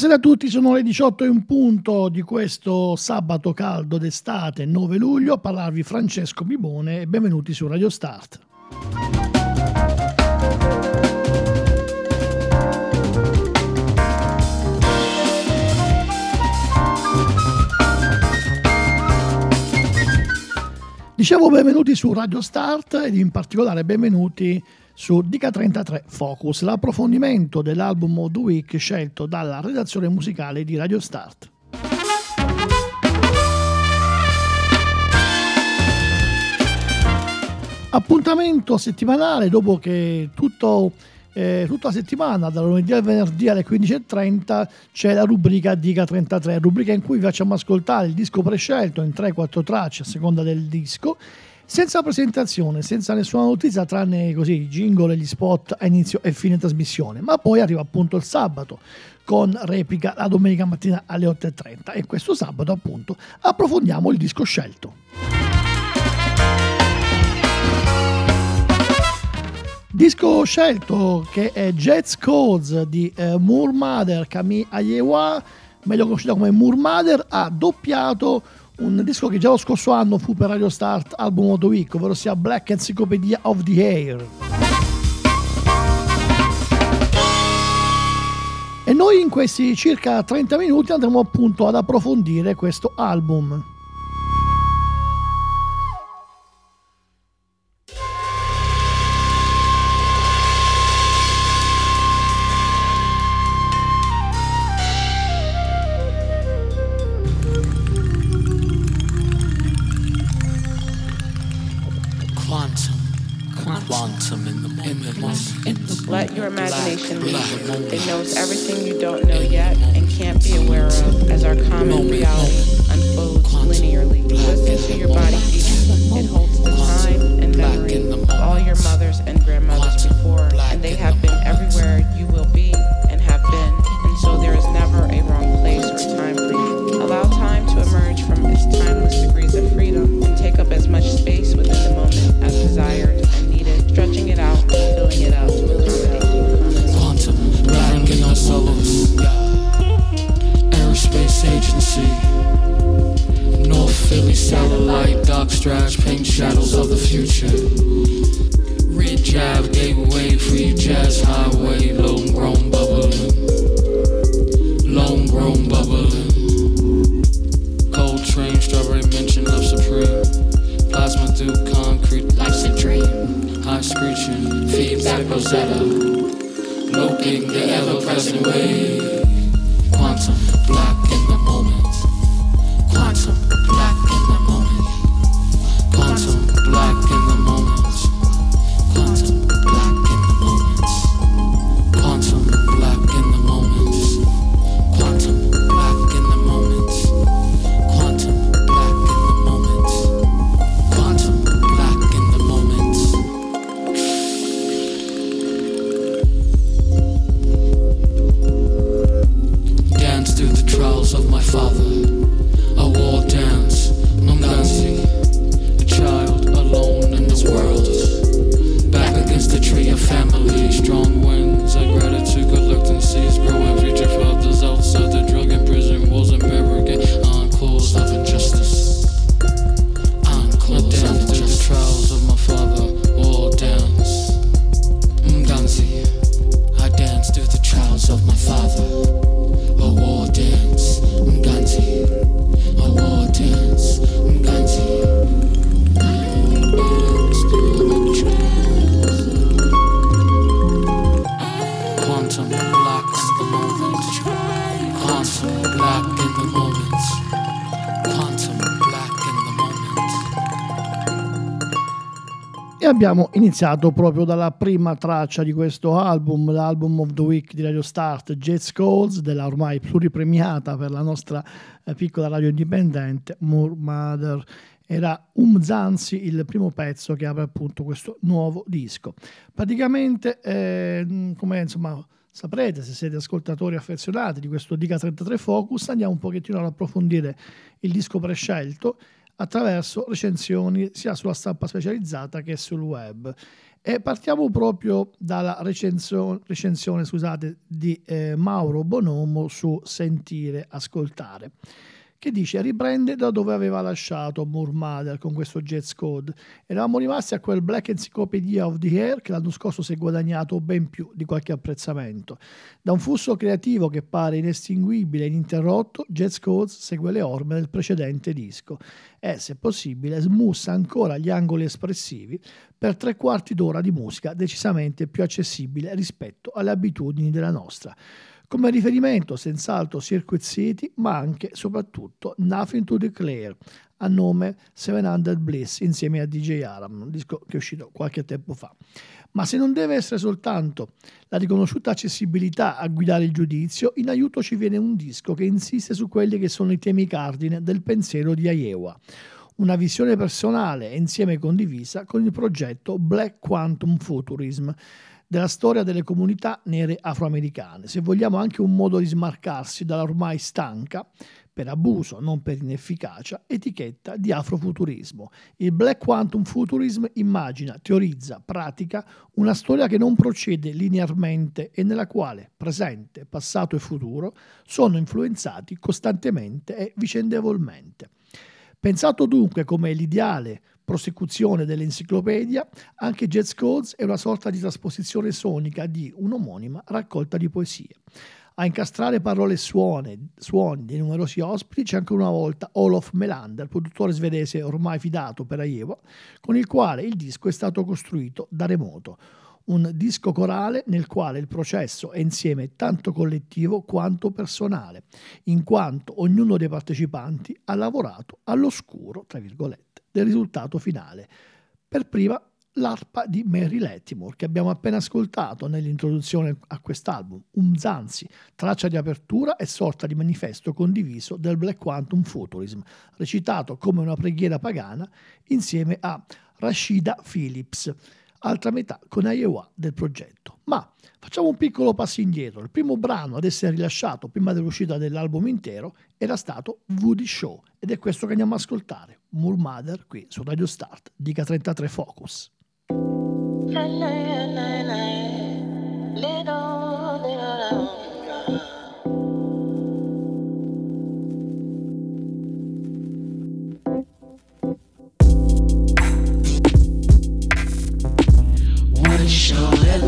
Buonasera a tutti, sono le 18 in punto di questo sabato caldo d'estate 9 luglio a parlarvi Francesco Bibone e benvenuti su Radio Start. Dicevo benvenuti su Radio Start ed in particolare benvenuti su Dica 33 Focus, l'approfondimento dell'album of the Week scelto dalla redazione musicale di Radio Start. Appuntamento settimanale dopo che tutto eh, tutta la settimana, dal lunedì al venerdì alle 15.30, c'è la rubrica Dica 33, rubrica in cui vi facciamo ascoltare il disco prescelto in 3-4 tracce a seconda del disco, senza presentazione, senza nessuna notizia, tranne così i jingle e gli spot a inizio e fine trasmissione. Ma poi arriva appunto il sabato con replica la domenica mattina alle 8.30 e questo sabato appunto approfondiamo il disco scelto. Disco scelto che è Jazz Codes di eh, Moor Mother Camille Ayewa, meglio conosciuta come Moor Mother, ha doppiato un disco che già lo scorso anno fu per Radio Start Album of the Week, ovvero sia Black Encyclopedia of the Air. E noi in questi circa 30 minuti andremo appunto ad approfondire questo album. Satellite, paint shadows of the future. Ridge Ave, gateway, free jazz highway, lone grown bubbling, lone grown bubbling. Cold train, strawberry mention of supreme, plasma through concrete, life's a dream. High screeching, feedback Rosetta milking the ever-present wave. Abbiamo iniziato proprio dalla prima traccia di questo album, l'album of the week di Radio Start, Jazz Calls, della ormai pluripremiata per la nostra eh, piccola radio indipendente, Moor Mother. Era Um Zanzi il primo pezzo che apre appunto questo nuovo disco. Praticamente, eh, come insomma saprete, se siete ascoltatori affezionati di questo Dica 33 Focus, andiamo un pochettino ad approfondire il disco prescelto attraverso recensioni sia sulla stampa specializzata che sul web. E partiamo proprio dalla recensione, recensione scusate, di eh, Mauro Bonomo su Sentire, Ascoltare che dice riprende da dove aveva lasciato Moore con questo Jazz Code. Eravamo rimasti a quel Black Encyclopedia of the Air che l'anno scorso si è guadagnato ben più di qualche apprezzamento. Da un flusso creativo che pare inestinguibile e ininterrotto, Jazz Codes segue le orme del precedente disco e, se possibile, smussa ancora gli angoli espressivi per tre quarti d'ora di musica decisamente più accessibile rispetto alle abitudini della nostra. Come riferimento senz'altro Circuit City, ma anche e soprattutto Nothing to Declare, a nome 700 Bliss insieme a DJ Aram, un disco che è uscito qualche tempo fa. Ma se non deve essere soltanto la riconosciuta accessibilità a guidare il giudizio, in aiuto ci viene un disco che insiste su quelli che sono i temi cardine del pensiero di Iowa una visione personale insieme condivisa con il progetto Black Quantum Futurism, della storia delle comunità nere afroamericane, se vogliamo anche un modo di smarcarsi dalla ormai stanca, per abuso, non per inefficacia, etichetta di afrofuturismo. Il Black Quantum Futurism immagina, teorizza, pratica una storia che non procede linearmente e nella quale presente, passato e futuro sono influenzati costantemente e vicendevolmente. Pensato dunque come l'ideale prosecuzione dell'enciclopedia, anche Jazz Codes è una sorta di trasposizione sonica di un'omonima raccolta di poesie. A incastrare parole e suoni, dei numerosi ospiti c'è anche una volta Olof Melander, produttore svedese ormai fidato per Aievo, con il quale il disco è stato costruito da remoto. Un disco corale nel quale il processo è insieme tanto collettivo quanto personale, in quanto ognuno dei partecipanti ha lavorato all'oscuro, tra virgolette del risultato finale. Per prima l'arpa di Mary Latimore che abbiamo appena ascoltato nell'introduzione a quest'album, un Zanzi, traccia di apertura e sorta di manifesto condiviso del Black Quantum Futurism, recitato come una preghiera pagana insieme a Rashida Phillips, altra metà con Iowa del progetto. Ma facciamo un piccolo passo indietro. Il primo brano ad essere rilasciato prima dell'uscita dell'album intero era stato Woody Show ed è questo che andiamo a ascoltare. Moore Mother qui su Radio Start, Dica 33 Focus. show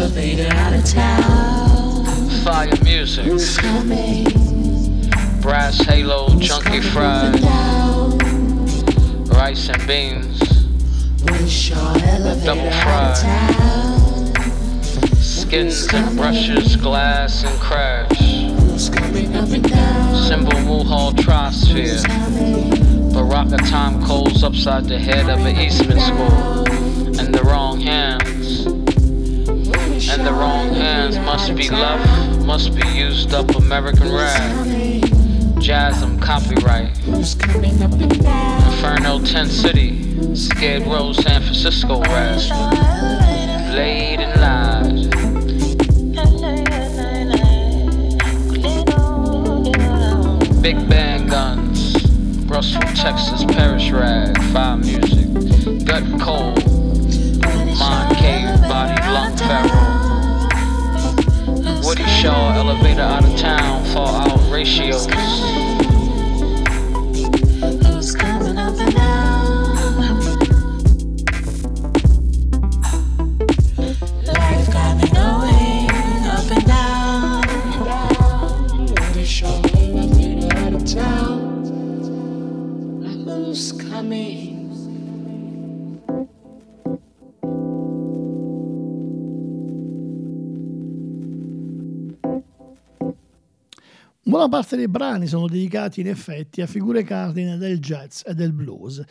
elevator out of town. Fire music. Who's coming? Brass halo, chunky fries rice and beans, double fried, skins and brushes, glass and crash, symbol Mulhall Trosphere, Baraka time coals upside the head of an Eastman school, and the wrong hands. And the wrong hands must be left, must be used up American rap. rag. Jasm copyright. Inferno Tent City. Skid Row San Francisco rasp. Laid and lies. Big band guns. Russell, Texas, Parish rag. Fire music. Gut cold. Shaw, elevator out of town, fall out ratios. Parte dei brani sono dedicati in effetti a figure cardine del jazz e del blues.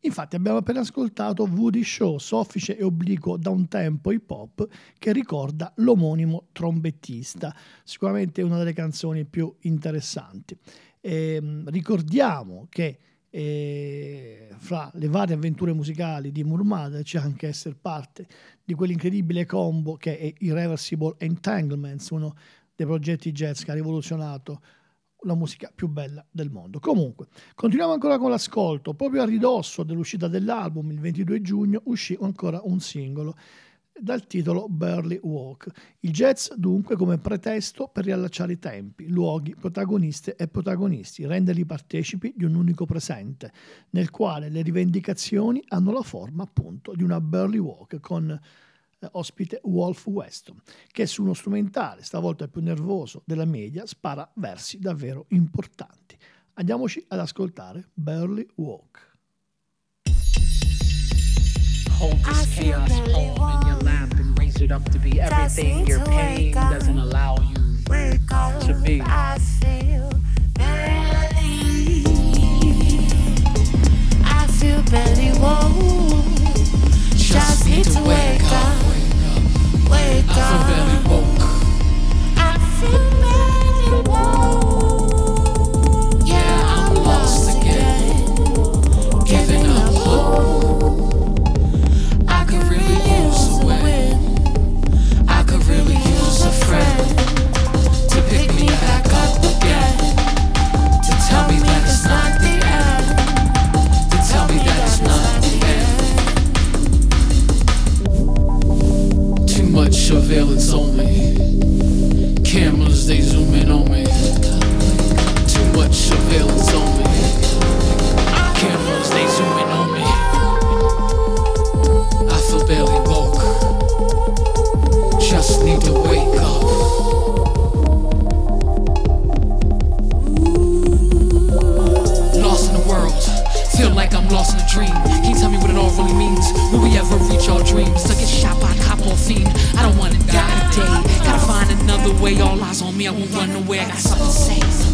Infatti abbiamo appena ascoltato Woody Shaw, soffice e obliquo da un tempo hip hop che ricorda l'omonimo trombettista, sicuramente una delle canzoni più interessanti. E, ehm, ricordiamo che e fra le varie avventure musicali di Murmada c'è anche essere parte di quell'incredibile combo che è Irreversible Entanglements, uno dei progetti jazz che ha rivoluzionato la musica più bella del mondo. Comunque, continuiamo ancora con l'ascolto. Proprio a ridosso dell'uscita dell'album, il 22 giugno, uscì ancora un singolo dal titolo Burley Walk. Il jazz dunque come pretesto per riallacciare i tempi, luoghi, protagoniste e protagonisti, renderli partecipi di un unico presente, nel quale le rivendicazioni hanno la forma appunto di una Burley Walk con eh, ospite Wolf Weston, che su uno strumentale, stavolta più nervoso della media, spara versi davvero importanti. Andiamoci ad ascoltare Burley Walk. hold this chaos poem in your lap and raise it up to be everything your pain doesn't allow you to be. I feel barely. I feel barely whoa. Just need to wake up, wake I feel up. barely woke. I feel surveillance on me. Cameras, they zoom in on me. Too much surveillance on me. Cameras, they zoom in another way. All eyes on me. I won't run away. I got something to say.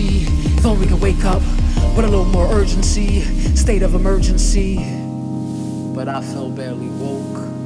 Urgency. If only we could wake up with a little more urgency. State of emergency. But I feel barely woke.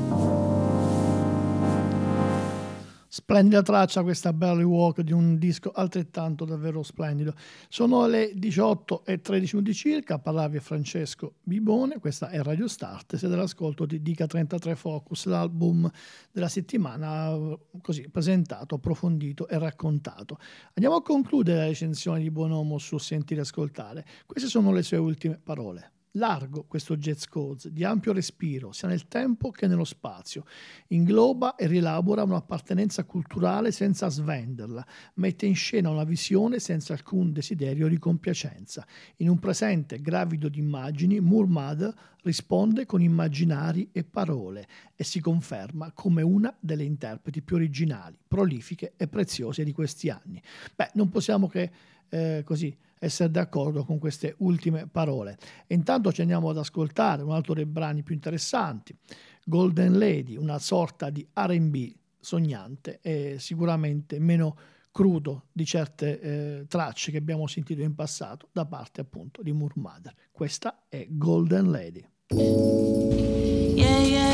Splendida traccia questa Barley Walk di un disco altrettanto davvero splendido. Sono le 18 e 13 minuti circa, è Francesco Bibone, questa è Radio Start, siete all'ascolto di Dica 33 Focus, l'album della settimana così presentato, approfondito e raccontato. Andiamo a concludere la recensione di Bonomo su Sentire Ascoltare. Queste sono le sue ultime parole. Largo questo jazz codes, di ampio respiro, sia nel tempo che nello spazio. Ingloba e rielabora un'appartenenza culturale senza svenderla, mette in scena una visione senza alcun desiderio di compiacenza. In un presente gravido di immagini, Murmad risponde con immaginari e parole e si conferma come una delle interpreti più originali, prolifiche e preziose di questi anni. Beh, non possiamo che eh, così essere d'accordo con queste ultime parole. E intanto ci andiamo ad ascoltare un altro dei brani più interessanti, Golden Lady, una sorta di RB sognante e sicuramente meno crudo di certe eh, tracce che abbiamo sentito in passato da parte appunto di Murmother. Questa è Golden Lady. Yeah, yeah,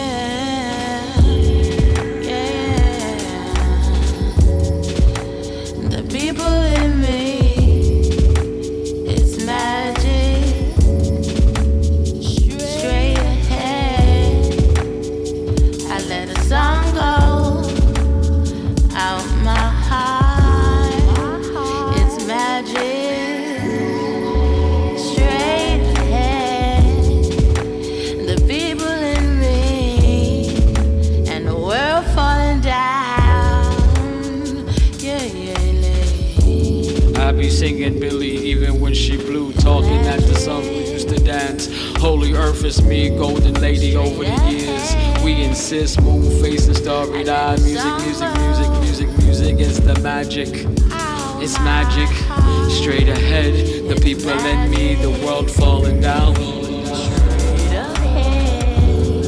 Is me, golden lady over the years. We insist, moon face and starry eyed. Music, music, music, music, music is the magic. It's magic. Straight ahead, the people in me, the world falling down. Straight ahead,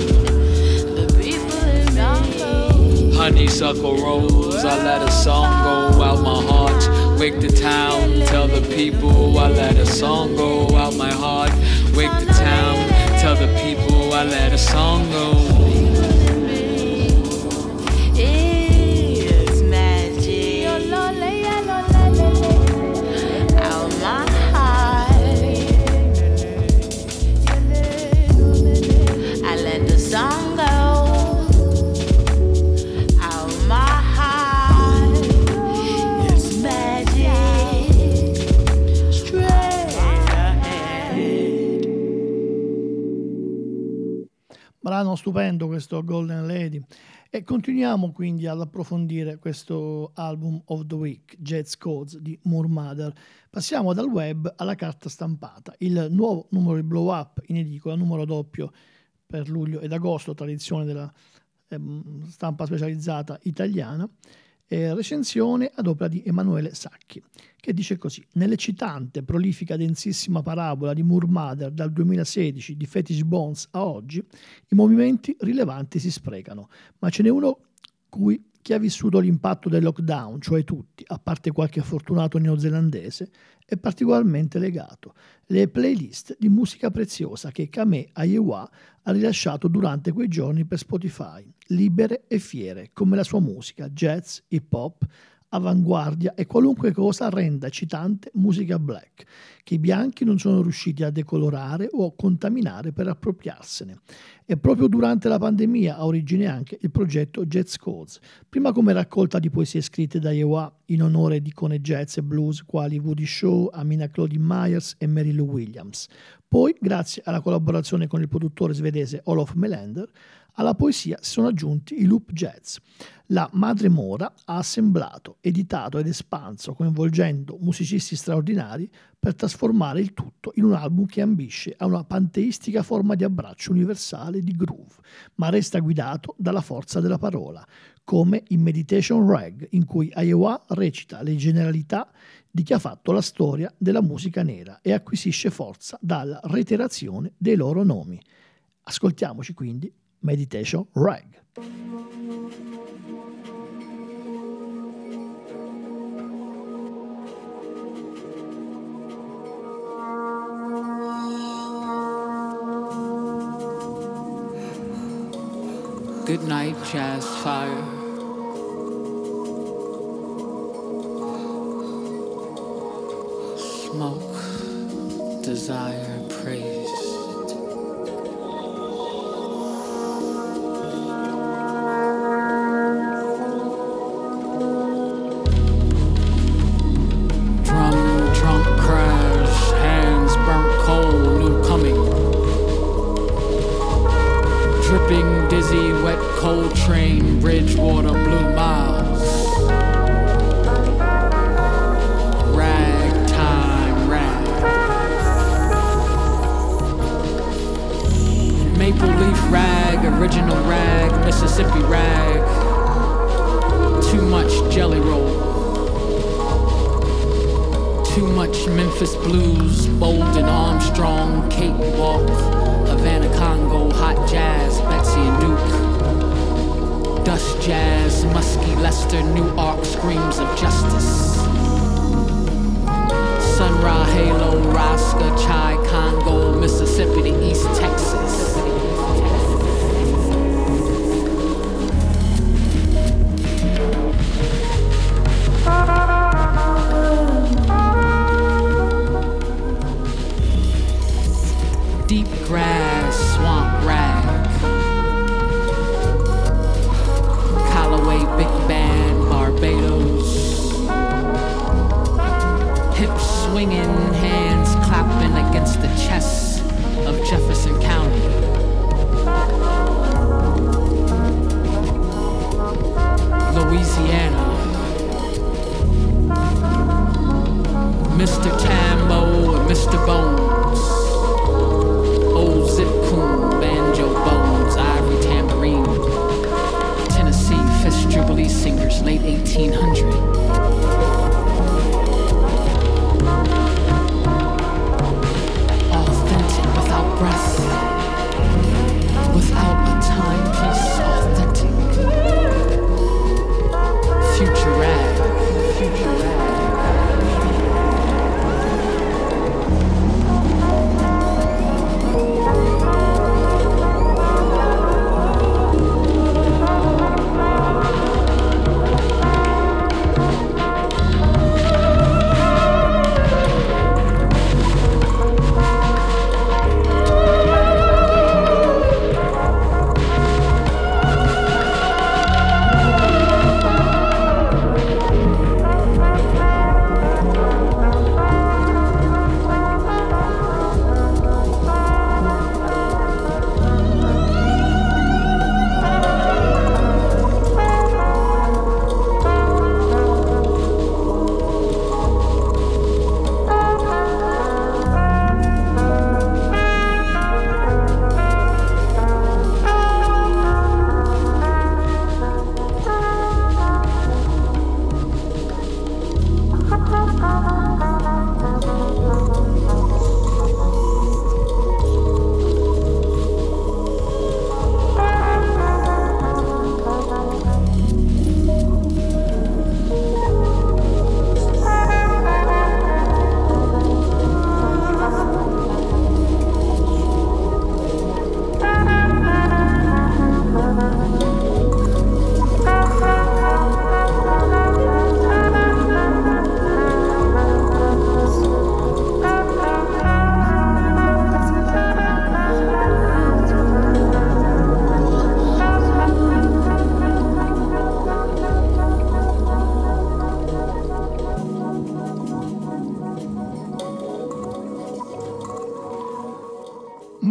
the people in the Honeysuckle rose, I let a song go out my heart. Wake the town, tell the people I let a song go out my heart. Wake the town, the people I let a song go. Brano stupendo questo Golden Lady. E continuiamo quindi ad approfondire questo album of the week, Jazz Codes di Moore Mother. Passiamo dal web alla carta stampata. Il nuovo numero di Blow Up in edicola, numero doppio per luglio ed agosto, tradizione della ehm, stampa specializzata italiana. Eh, recensione ad opera di Emanuele Sacchi, che dice così: Nell'eccitante, prolifica, densissima parabola di Moore dal 2016 di Fetish Bones a oggi, i movimenti rilevanti si sprecano, ma ce n'è uno cui chi ha vissuto l'impatto del lockdown, cioè tutti, a parte qualche fortunato neozelandese, è particolarmente legato. Le playlist di musica preziosa che Kame Ayewa ha rilasciato durante quei giorni per Spotify, libere e fiere, come la sua musica, jazz, hip hop, avanguardia e qualunque cosa renda eccitante musica black, che i bianchi non sono riusciti a decolorare o contaminare per appropriarsene. E proprio durante la pandemia ha origine anche il progetto Jazz Codes, prima come raccolta di poesie scritte da Yewa in onore di icone jazz e blues quali Woody Shaw, Amina Claudine Myers e Mary Lou Williams. Poi, grazie alla collaborazione con il produttore svedese Olof Melander, alla poesia si sono aggiunti i loop jazz. La Madre Mora ha assemblato, editato ed espanso, coinvolgendo musicisti straordinari per trasformare il tutto in un album che ambisce a una panteistica forma di abbraccio universale di groove, ma resta guidato dalla forza della parola, come in Meditation Rag, in cui Iowa recita le generalità di chi ha fatto la storia della musica nera e acquisisce forza dalla reiterazione dei loro nomi. Ascoltiamoci quindi Meditation Rag. Good night, jazz fire. Smoke, desire, train, Bridgewater, Blue Miles. Ragtime rag. Maple leaf rag, original rag, Mississippi rag. Too much jelly roll. Too much Memphis blues, Bolden Armstrong, Cakewalk, Havana Congo, hot jazz, Betsy and Duke. Dust jazz, musky Lester, New Ark screams of justice. Sun Ra Halo, Raska, Chai Congo, Mississippi to East Texas.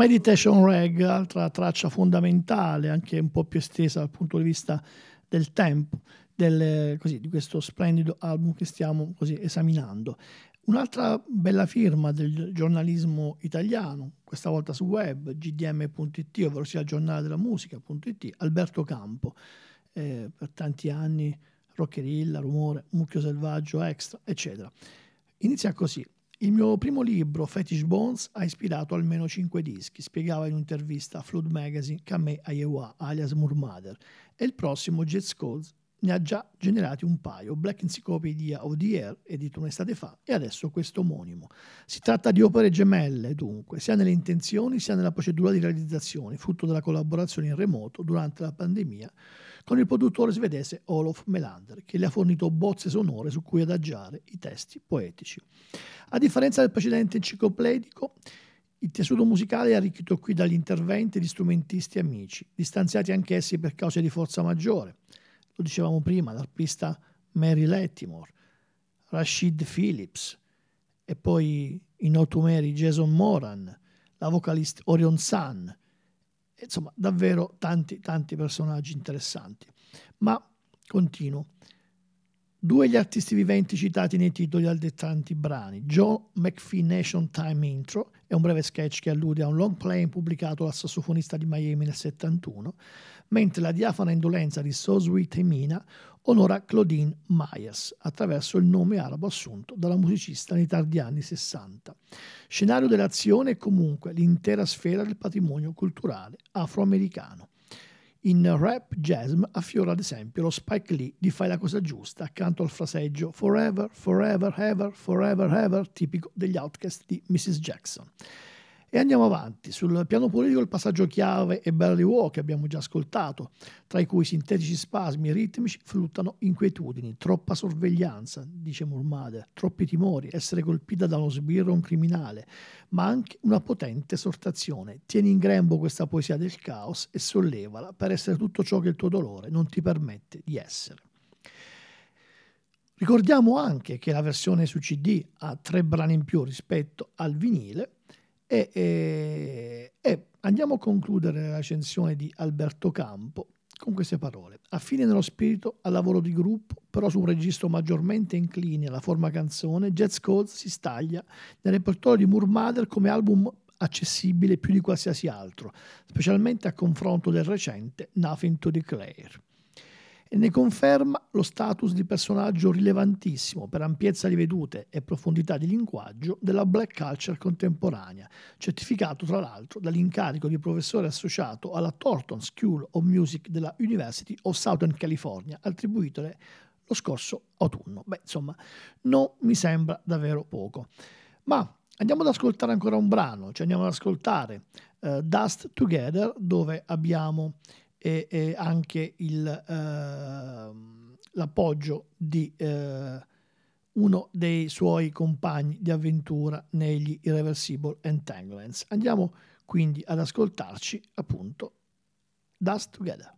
Meditation Rag, altra traccia fondamentale, anche un po' più estesa dal punto di vista del tempo, del, così, di questo splendido album che stiamo così esaminando. Un'altra bella firma del giornalismo italiano, questa volta su web, gdm.it, ovvero sia giornale della musica.it, Alberto Campo, eh, per tanti anni Roccherilla, Rumore, Mucchio Selvaggio, Extra, eccetera. Inizia così. Il mio primo libro, Fetish Bones, ha ispirato almeno cinque dischi, spiegava in un'intervista a Flood Magazine Kameh Ayewa, alias Murmader, e il prossimo, Jet Skulls, ne ha già generati un paio, Black Encyclopedia of the Air, edito un'estate fa, e adesso questo omonimo. Si tratta di opere gemelle, dunque, sia nelle intenzioni sia nella procedura di realizzazione, frutto della collaborazione in remoto durante la pandemia con il produttore svedese Olof Melander, che le ha fornito bozze sonore su cui adagiare i testi poetici. A differenza del precedente enciclopedico, il tessuto musicale è arricchito qui dagli interventi di strumentisti amici, distanziati anch'essi per cause di forza maggiore. Lo dicevamo prima, l'arpista Mary Lettimore, Rashid Phillips e poi i notumeri Jason Moran, la vocalista Orion Sun, insomma davvero tanti tanti personaggi interessanti. Ma continuo. Due gli artisti viventi citati nei titoli altrettanti brani. Joe McPhee Nation Time Intro è un breve sketch che allude a un long play pubblicato dal sassofonista di Miami nel 71, mentre la diafana indolenza di So Sweet e Mina onora Claudine Myers attraverso il nome arabo assunto dalla musicista nei tardi anni 60. Scenario dell'azione è comunque l'intera sfera del patrimonio culturale afroamericano. In rap Jasm affiora ad esempio lo Spike Lee di Fai la cosa giusta accanto al fraseggio Forever, Forever, Ever, Forever, Ever tipico degli Outcast di Mrs. Jackson. E andiamo avanti. Sul piano politico il passaggio chiave è Barely Walk, abbiamo già ascoltato, tra i cui sintetici spasmi ritmici fluttano inquietudini, troppa sorveglianza, dice Murmade, troppi timori, essere colpita da uno sbirro o un criminale, ma anche una potente esortazione. Tieni in grembo questa poesia del caos e sollevala per essere tutto ciò che il tuo dolore non ti permette di essere. Ricordiamo anche che la versione su CD ha tre brani in più rispetto al vinile e, e, e andiamo a concludere la recensione di Alberto Campo con queste parole. Affine nello spirito al lavoro di gruppo, però su un registro maggiormente incline alla forma canzone, Jazz Codes si staglia nel repertorio di Murmader come album accessibile più di qualsiasi altro, specialmente a confronto del recente Nothing to Declare e ne conferma lo status di personaggio rilevantissimo per ampiezza di vedute e profondità di linguaggio della black culture contemporanea, certificato tra l'altro dall'incarico di professore associato alla Thornton School of Music della University of Southern California, attribuitole lo scorso autunno. Beh, insomma, non mi sembra davvero poco. Ma andiamo ad ascoltare ancora un brano, cioè andiamo ad ascoltare uh, Dust Together, dove abbiamo e, e anche il, eh, l'appoggio di eh, uno dei suoi compagni di avventura negli Irreversible Entanglements. Andiamo quindi ad ascoltarci appunto Dust Together.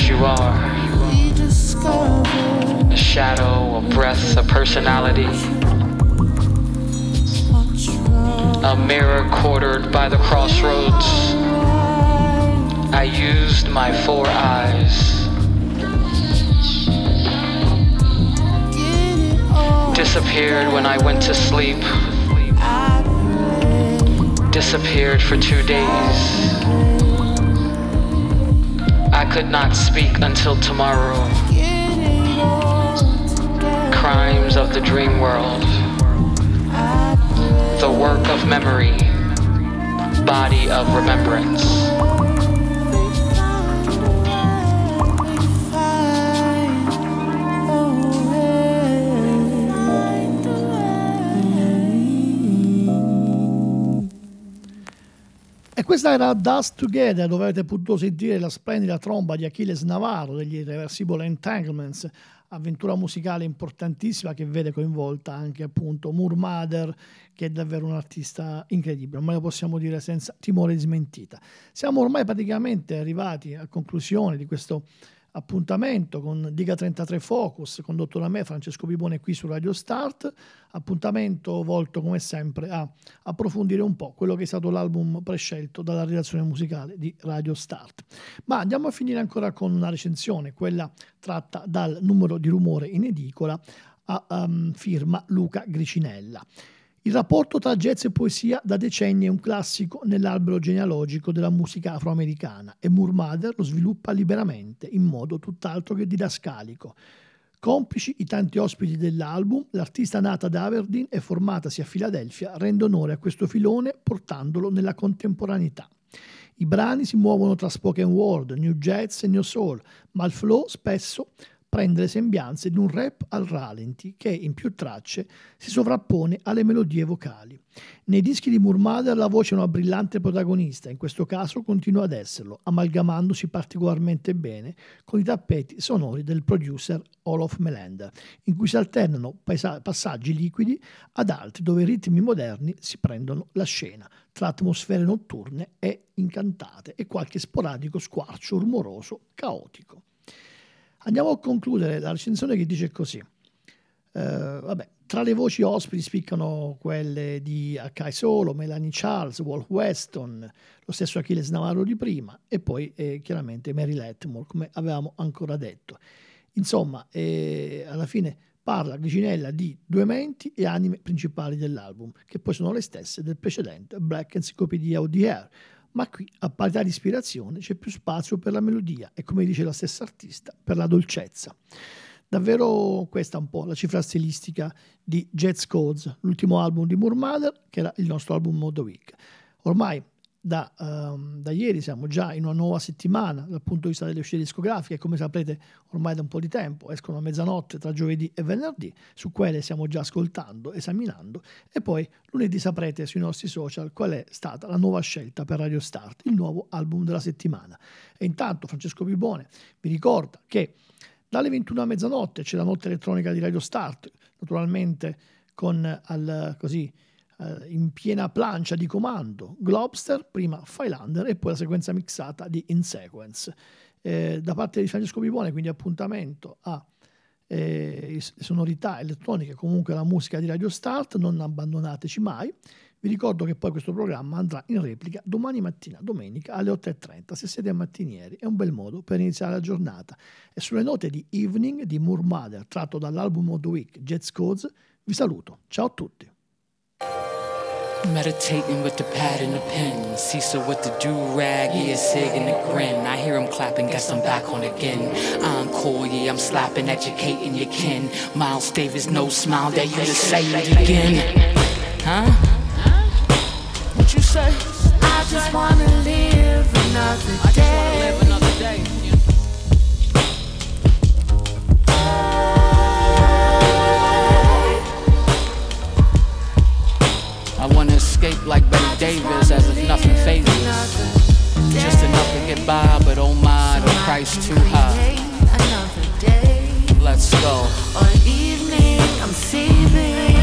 Because you are. A shadow, a breath, a personality. A mirror quartered by the crossroads. I used my four eyes. Disappeared when I went to sleep. Disappeared for two days. I could not speak until tomorrow. Crimes of the dream world. The work of memory. Body of remembrance. Questa era Dust Together, dove avete potuto sentire la splendida tromba di Achilles Navarro degli Irreversible Entanglements, avventura musicale importantissima che vede coinvolta anche appunto Mother, che è davvero un artista incredibile, ma lo possiamo dire senza timore di smentita. Siamo ormai praticamente arrivati a conclusione di questo appuntamento con Diga 33 Focus, condotto da me Francesco Pipone qui su Radio Start, appuntamento volto come sempre a approfondire un po' quello che è stato l'album prescelto dalla redazione musicale di Radio Start. Ma andiamo a finire ancora con una recensione, quella tratta dal numero di rumore in edicola a um, firma Luca Gricinella. Il rapporto tra jazz e poesia da decenni è un classico nell'albero genealogico della musica afroamericana e Moore Mother lo sviluppa liberamente in modo tutt'altro che didascalico. Complici i tanti ospiti dell'album, l'artista nata ad Aberdeen e formatasi a Filadelfia rende onore a questo filone portandolo nella contemporaneità. I brani si muovono tra spoken word, new jazz e new soul, ma il flow spesso prende le sembianze di un rap al ralenti che in più tracce si sovrappone alle melodie vocali. Nei dischi di Murmader la voce è una brillante protagonista, in questo caso continua ad esserlo, amalgamandosi particolarmente bene con i tappeti sonori del producer Olof Melander, in cui si alternano passaggi liquidi ad altri dove i ritmi moderni si prendono la scena, tra atmosfere notturne e incantate e qualche sporadico squarcio rumoroso caotico. Andiamo a concludere la recensione che dice così. Eh, vabbè, tra le voci ospiti spiccano quelle di Akai Solo, Melanie Charles, Wolf Weston, lo stesso Achilles Navarro di prima e poi eh, chiaramente Mary Letmore, come avevamo ancora detto. Insomma, eh, alla fine parla Gricinella di due menti e anime principali dell'album, che poi sono le stesse del precedente Black Encyclopedia Air, ma qui a parità di ispirazione c'è più spazio per la melodia e come dice la stessa artista per la dolcezza. Davvero questa è un po' la cifra stilistica di Jazz Codes, l'ultimo album di Moore che era il nostro album of week. Ormai da, um, da, ieri siamo già in una nuova settimana dal punto di vista delle uscite discografiche, come saprete ormai da un po' di tempo escono a mezzanotte tra giovedì e venerdì, su quelle stiamo già ascoltando, esaminando e poi lunedì saprete sui nostri social qual è stata la nuova scelta per Radio Start, il nuovo album della settimana. E intanto Francesco Pibone vi ricorda che dalle 21 a mezzanotte c'è la notte elettronica di Radio Start, naturalmente con al, così eh, in piena plancia di comando, Globster, prima Filander e poi la sequenza mixata di In Sequence. Eh, da parte di Francesco Pipone, quindi appuntamento a eh, sonorità elettroniche, comunque la musica di Radio Start, non abbandonateci mai. Vi ricordo che poi questo programma andrà in replica domani mattina, domenica alle 8.30. Se siete mattinieri è un bel modo per iniziare la giornata. E sulle note di Evening di Moore Mother, tratto dall'album of the Week Jazz Codes, vi saluto. Ciao a tutti. Meditating with the pad and the pen. Cecil with the do rag, yeah, Sig and the grin. I hear him clapping, guess I'm back on again. Encore, yeah, I'm slapping, educating your kin. Miles Davis, no smile, that you to say it again. Huh? What you say? I just wanna live another day. Just enough to get by, but oh my, the price too high. Let's go. or evening, I'm seething.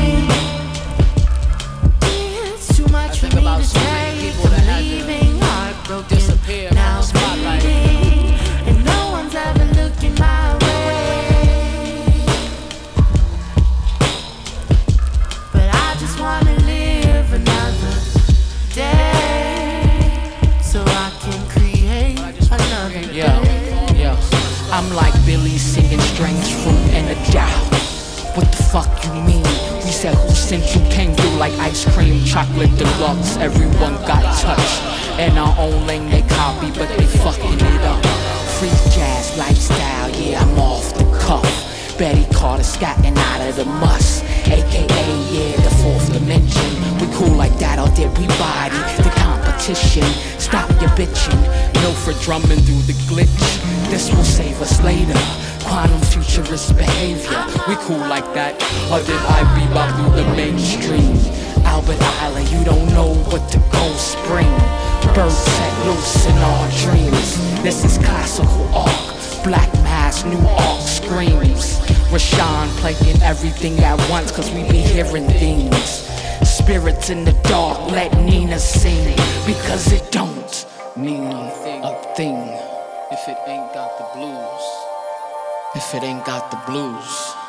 You mean? We said who sent you through like ice cream, chocolate deluxe. Everyone got touched. And our own lane they copy, but they fucking it up. Free jazz lifestyle, yeah, I'm off the cuff. Betty Carter scatting out of the muss. AKA, yeah, the fourth dimension. We cool like that, or did we body the competition? Stop your bitching. No for drumming through the glitch. This will save us later. Quantum futurist behavior. We cool like that, or did I bebop through the mainstream? Albert Island, you don't know what to go spring. Birds set loose in our dreams. This is classical arc. Black mass, new arc screams. Rashawn playing everything at once, cause we be hearing things. Spirits in the dark, let Nina sing. Because it don't mean a thing if it ain't got the blues. If it ain't got the blues.